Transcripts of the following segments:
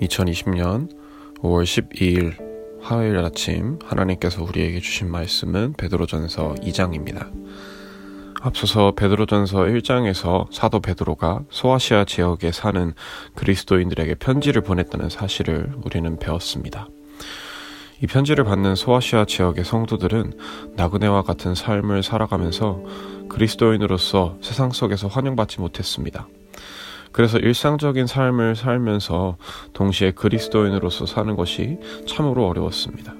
2020년 5월 12일 화요일 아침 하나님께서 우리에게 주신 말씀은 베드로전서 2장입니다. 앞서서 베드로전서 1장에서 사도 베드로가 소아시아 지역에 사는 그리스도인들에게 편지를 보냈다는 사실을 우리는 배웠습니다. 이 편지를 받는 소아시아 지역의 성도들은 나그네와 같은 삶을 살아가면서 그리스도인으로서 세상 속에서 환영받지 못했습니다. 그래서 일상적인 삶을 살면서 동시에 그리스도인으로서 사는 것이 참으로 어려웠습니다.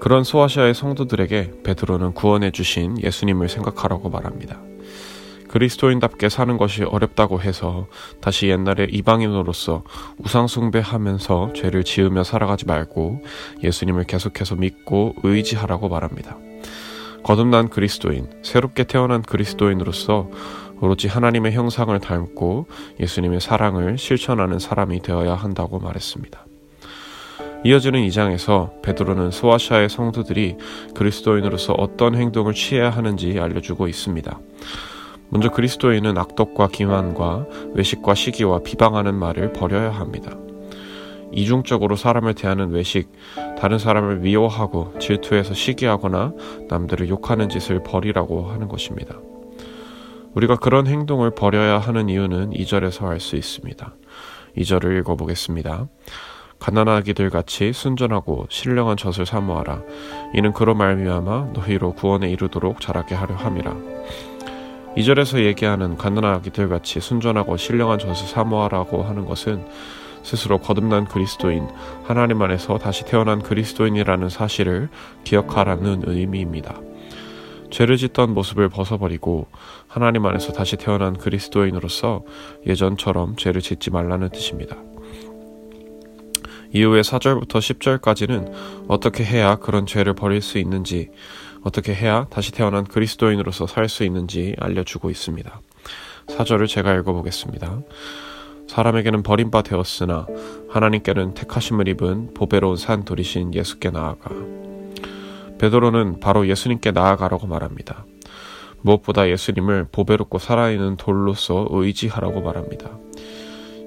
그런 소아시아의 성도들에게 베드로는 구원해 주신 예수님을 생각하라고 말합니다. 그리스도인답게 사는 것이 어렵다고 해서 다시 옛날에 이방인으로서 우상숭배하면서 죄를 지으며 살아가지 말고 예수님을 계속해서 믿고 의지하라고 말합니다. 거듭난 그리스도인, 새롭게 태어난 그리스도인으로서 오로지 하나님의 형상을 닮고 예수님의 사랑을 실천하는 사람이 되어야 한다고 말했습니다. 이어지는 2장에서 베드로는 소아시아의 성도들이 그리스도인으로서 어떤 행동을 취해야 하는지 알려주고 있습니다. 먼저 그리스도인은 악독과 기만과 외식과 시기와 비방하는 말을 버려야 합니다. 이중적으로 사람을 대하는 외식, 다른 사람을 미워하고 질투해서 시기하거나 남들을 욕하는 짓을 버리라고 하는 것입니다. 우리가 그런 행동을 버려야 하는 이유는 2절에서 알 수 있습니다. 2절을 읽어보겠습니다. 가난하기들 같이 순전하고 신령한 젖을 사모하라. 이는 그로 말미암아 너희로 구원에 이르도록 자라게 하려 함이라. 2절에서 얘기하는 가난하기들 같이 순전하고 신령한 젖을 사모하라고 하는 것은 스스로 거듭난 그리스도인, 하나님 안에서 다시 태어난 그리스도인이라는 사실을 기억하라는 의미입니다. 죄를 짓던 모습을 벗어버리고 하나님 안에서 다시 태어난 그리스도인으로서 예전처럼 죄를 짓지 말라는 뜻입니다. 이후에 4절부터 10절까지는 어떻게 해야 그런 죄를 버릴 수 있는지, 어떻게 해야 다시 태어난 그리스도인으로서 살 수 있는지 알려주고 있습니다. 4절을 제가 읽어보겠습니다. 사람에게는 버림바 되었으나 하나님께는 택하심을 입은 보배로운 산 돌이신 예수께 나아가 베드로는 바로 예수님께 나아가라고 말합니다. 무엇보다 예수님을 보배롭고 살아있는 돌로서 의지하라고 말합니다.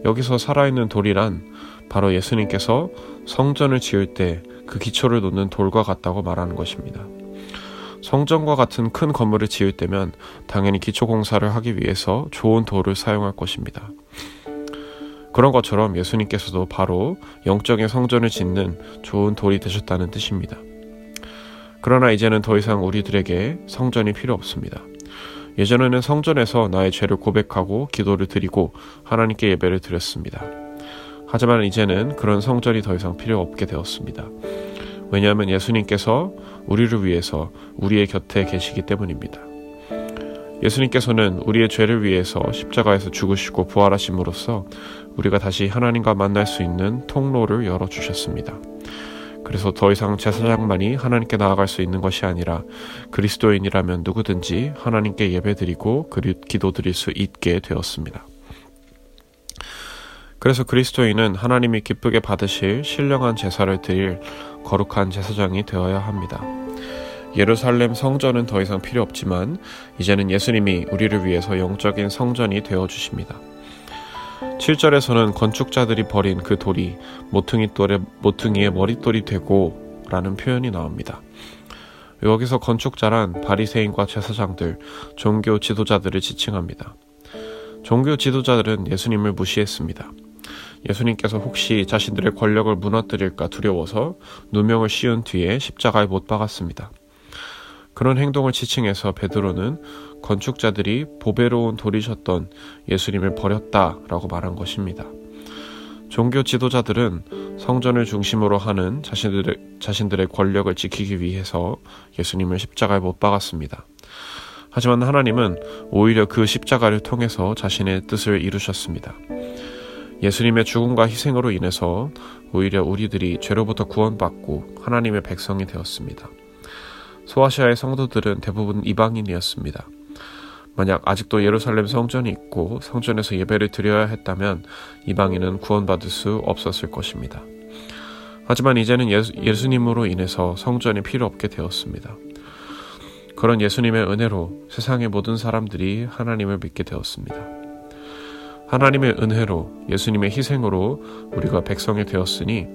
여기서 살아있는 돌이란 바로 예수님께서 성전을 지을 때 그 기초를 놓는 돌과 같다고 말하는 것입니다. 성전과 같은 큰 건물을 지을 때면 당연히 기초 공사를 하기 위해서 좋은 돌을 사용할 것입니다. 그런 것처럼 예수님께서도 바로 영적인 성전을 짓는 좋은 돌이 되셨다는 뜻입니다. 그러나 이제는 더 이상 우리들에게 성전이 필요 없습니다. 예전에는 성전에서 나의 죄를 고백하고 기도를 드리고 하나님께 예배를 드렸습니다. 하지만 이제는 그런 성전이 더 이상 필요 없게 되었습니다. 왜냐하면 예수님께서 우리를 위해서 우리의 곁에 계시기 때문입니다. 예수님께서는 우리의 죄를 위해서 십자가에서 죽으시고 부활하심으로써 우리가 다시 하나님과 만날 수 있는 통로를 열어주셨습니다. 그래서 더 이상 제사장만이 하나님께 나아갈 수 있는 것이 아니라 그리스도인이라면 누구든지 하나님께 예배드리고 기도드릴 수 있게 되었습니다. 그래서 그리스도인은 하나님이 기쁘게 받으실 신령한 제사를 드릴 거룩한 제사장이 되어야 합니다. 예루살렘 성전은 더 이상 필요 없지만 이제는 예수님이 우리를 위해서 영적인 성전이 되어 주십니다. 7절에서는 건축자들이 버린 그 돌이 모퉁이 돌의 모퉁이의 머릿돌이 되고 라는 표현이 나옵니다. 여기서 건축자란 바리새인과 제사장들, 종교 지도자들을 지칭합니다. 종교 지도자들은 예수님을 무시했습니다. 예수님께서 혹시 자신들의 권력을 무너뜨릴까 두려워서 누명을 씌운 뒤에 십자가에 못 박았습니다. 그런 행동을 지칭해서 베드로는 건축자들이 보배로운 돌이셨던 예수님을 버렸다라고 말한 것입니다. 종교 지도자들은 성전을 중심으로 하는 자신들의, 자신들의 권력을 지키기 위해서 예수님을 십자가에 못 박았습니다. 하지만 하나님은 오히려 그 십자가를 통해서 자신의 뜻을 이루셨습니다. 예수님의 죽음과 희생으로 인해서 오히려 우리들이 죄로부터 구원받고 하나님의 백성이 되었습니다. 소아시아의 성도들은 대부분 이방인이었습니다. 만약 아직도 예루살렘 성전이 있고 성전에서 예배를 드려야 했다면 이방인은 구원받을 수 없었을 것입니다. 하지만 이제는 예수, 예수님으로 인해서 성전이 필요 없게 되었습니다. 그런 예수님의 은혜로 세상의 모든 사람들이 하나님을 믿게 되었습니다. 하나님의 은혜로 예수님의 희생으로 우리가 백성이 되었으니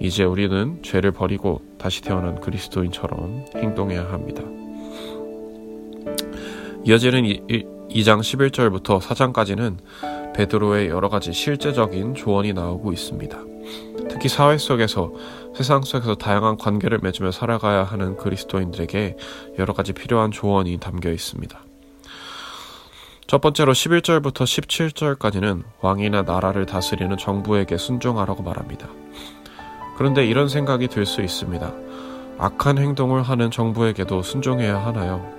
이제 우리는 죄를 버리고 다시 태어난 그리스도인처럼 행동해야 합니다. 이어지는 2장 11절부터 4장까지는 베드로의 여러 가지 실제적인 조언이 나오고 있습니다. 특히 사회 속에서 세상 속에서 다양한 관계를 맺으며 살아가야 하는 그리스도인들에게 여러 가지 필요한 조언이 담겨 있습니다. 첫 번째로 11절부터 17절까지는 왕이나 나라를 다스리는 정부에게 순종하라고 말합니다. 그런데 이런 생각이 들 수 있습니다. 악한 행동을 하는 정부에게도 순종해야 하나요?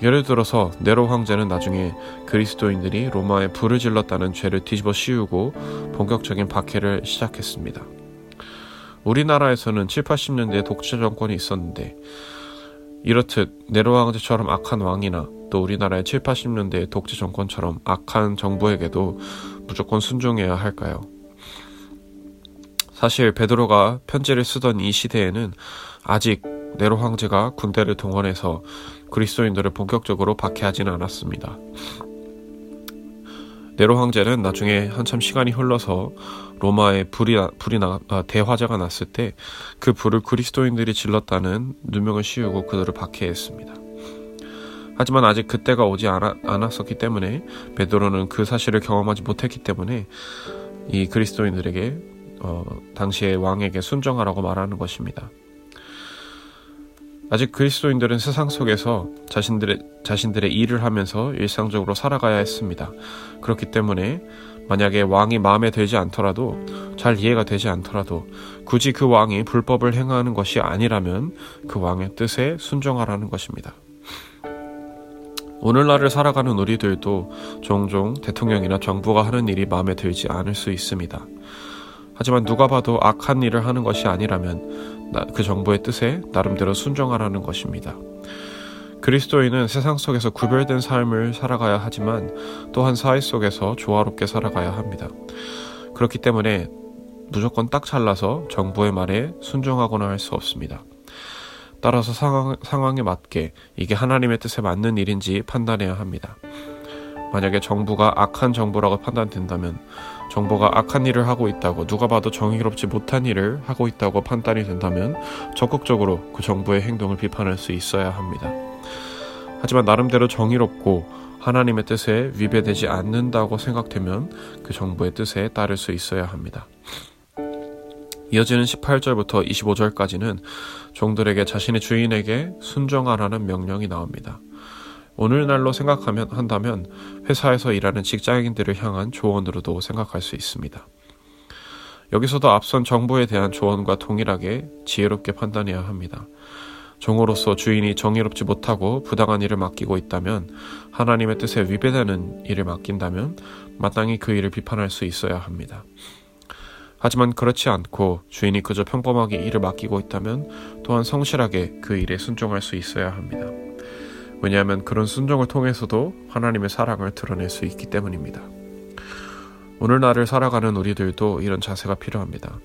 예를 들어서 네로 황제는 나중에 그리스도인들이 로마에 불을 질렀다는 죄를 뒤집어 씌우고 본격적인 박해를 시작했습니다. 우리나라에서는 7, 80년대에 독재 정권이 있었는데 이렇듯 네로 황제처럼 악한 왕이나 또 우리나라의 7, 80년대 독재 정권처럼 악한 정부에게도 무조건 순종해야 할까요? 사실 베드로가 편지를 쓰던 이 시대에는 아직 네로 황제가 군대를 동원해서 그리스도인들을 본격적으로 박해하지는 않았습니다. 네로 황제는 나중에 한참 시간이 흘러서 로마에 불이, 불이 나, 아, 대화재가 났을 때 그 불을 그리스도인들이 질렀다는 누명을 씌우고 그들을 박해했습니다. 하지만 아직 그때가 오지 않았었기 때문에 베드로는 그 사실을 경험하지 못했기 때문에 이 그리스도인들에게 어, 당시의 왕에게 순종하라고 말하는 것입니다. 아직 그리스도인들은 세상 속에서 자신들의, 자신들의 일을 하면서 일상적으로 살아가야 했습니다. 그렇기 때문에 만약에 왕이 마음에 들지 않더라도 잘 이해가 되지 않더라도 굳이 그 왕이 불법을 행하는 것이 아니라면 그 왕의 뜻에 순종하라는 것입니다. 오늘날을 살아가는 우리들도 종종 대통령이나 정부가 하는 일이 마음에 들지 않을 수 있습니다. 하지만 누가 봐도 악한 일을 하는 것이 아니라면 그 정부의 뜻에 나름대로 순종하라는 것입니다. 그리스도인은 세상 속에서 구별된 삶을 살아가야 하지만 또한 사회 속에서 조화롭게 살아가야 합니다. 그렇기 때문에 무조건 딱 잘라서 정부의 말에 순종하거나 할 수 없습니다. 따라서 상황, 상황에 맞게 이게 하나님의 뜻에 맞는 일인지 판단해야 합니다. 만약에 정부가 악한 정부라고 판단된다면 정부가 악한 일을 하고 있다고 누가 봐도 정의롭지 못한 일을 하고 있다고 판단이 된다면 적극적으로 그 정부의 행동을 비판할 수 있어야 합니다. 하지만 나름대로 정의롭고 하나님의 뜻에 위배되지 않는다고 생각되면 그 정부의 뜻에 따를 수 있어야 합니다. 이어지는 18절부터 25절까지는 종들에게 자신의 주인에게 순종하라는 명령이 나옵니다. 오늘날로 생각하면 한다면 회사에서 일하는 직장인들을 향한 조언으로도 생각할 수 있습니다. 여기서도 앞선 정부에 대한 조언과 동일하게 지혜롭게 판단해야 합니다. 종으로서 주인이 정의롭지 못하고 부당한 일을 맡기고 있다면 하나님의 뜻에 위배되는 일을 맡긴다면 마땅히 그 일을 비판할 수 있어야 합니다. 하지만 그렇지 않고 주인이 그저 평범하게 일을 맡기고 있다면 또한 성실하게 그 일에 순종할 수 있어야 합니다. 왜냐하면 그런 순종을 통해서도 하나님의 사랑을 드러낼 수 있기 때문입니다. 오늘날을 살아가는 우리들도 이런 자세가 필요합니다.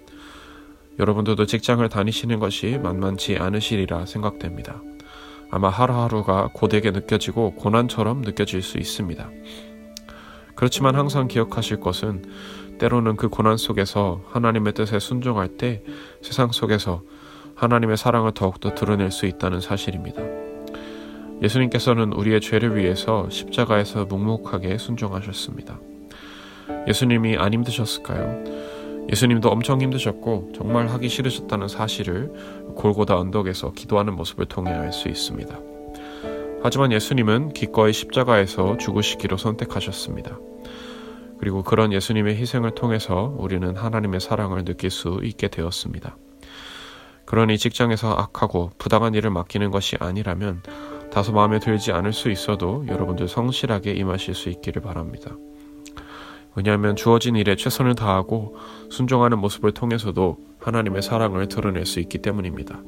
여러분들도 직장을 다니시는 것이 만만치 않으시리라 생각됩니다. 아마 하루하루가 고되게 느껴지고 고난처럼 느껴질 수 있습니다. 그렇지만 항상 기억하실 것은 때로는 그 고난 속에서 하나님의 뜻에 순종할 때 세상 속에서 하나님의 사랑을 더욱더 드러낼 수 있다는 사실입니다. 예수님께서는 우리의 죄를 위해서 십자가에서 묵묵하게 순종하셨습니다. 예수님이 안 힘드셨을까요? 예수님도 엄청 힘드셨고 정말 하기 싫으셨다는 사실을 골고다 언덕에서 기도하는 모습을 통해 알 수 있습니다. 하지만 예수님은 기꺼이 십자가에서 죽으시기로 선택하셨습니다. 그리고 그런 예수님의 희생을 통해서 우리는 하나님의 사랑을 느낄 수 있게 되었습니다. 그러니 직장에서 악하고 부당한 일을 맡기는 것이 아니라면 다소 마음에 들지 않을 수 있어도 여러분들 성실하게 임하실 수 있기를 바랍니다. 왜냐하면 주어진 일에 최선을 다하고 순종하는 모습을 통해서도 하나님의 사랑을 드러낼 수 있기 때문입니다.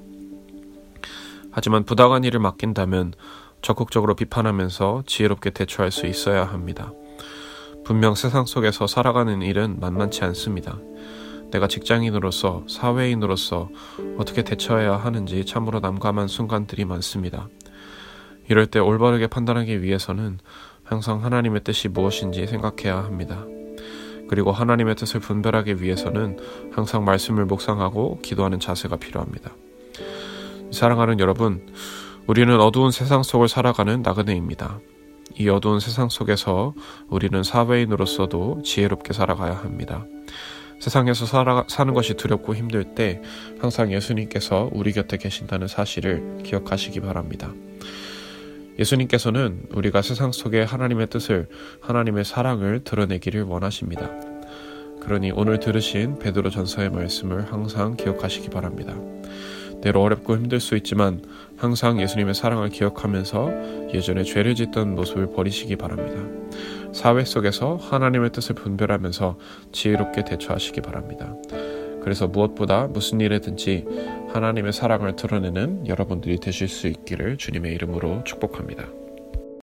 하지만 부당한 일을 맡긴다면 적극적으로 비판하면서 지혜롭게 대처할 수 있어야 합니다. 분명 세상 속에서 살아가는 일은 만만치 않습니다. 내가 직장인으로서 사회인으로서 어떻게 대처해야 하는지 참으로 난감한 순간들이 많습니다. 이럴 때 올바르게 판단하기 위해서는 항상 하나님의 뜻이 무엇인지 생각해야 합니다. 그리고 하나님의 뜻을 분별하기 위해서는 항상 말씀을 묵상하고 기도하는 자세가 필요합니다. 사랑하는 여러분, 우리는 어두운 세상 속을 살아가는 나그네입니다. 이 어두운 세상 속에서 우리는 사회인으로서도 지혜롭게 살아가야 합니다. 세상에서 살아, 사는 것이 두렵고 힘들 때 항상 예수님께서 우리 곁에 계신다는 사실을 기억하시기 바랍니다. 예수님께서는 우리가 세상 속에 하나님의 뜻을, 하나님의 사랑을 드러내기를 원하십니다. 그러니 오늘 들으신 베드로 전서의 말씀을 항상 기억하시기 바랍니다. 때로 어렵고 힘들 수 있지만 항상 예수님의 사랑을 기억하면서 예전에 죄를 짓던 모습을 버리시기 바랍니다. 사회 속에서 하나님의 뜻을 분별하면서 지혜롭게 대처하시기 바랍니다. 그래서 무엇보다 무슨 일에든지 하나님의 사랑을 드러내는 여러분들이 되실 수 있기를 주님의 이름으로 축복합니다.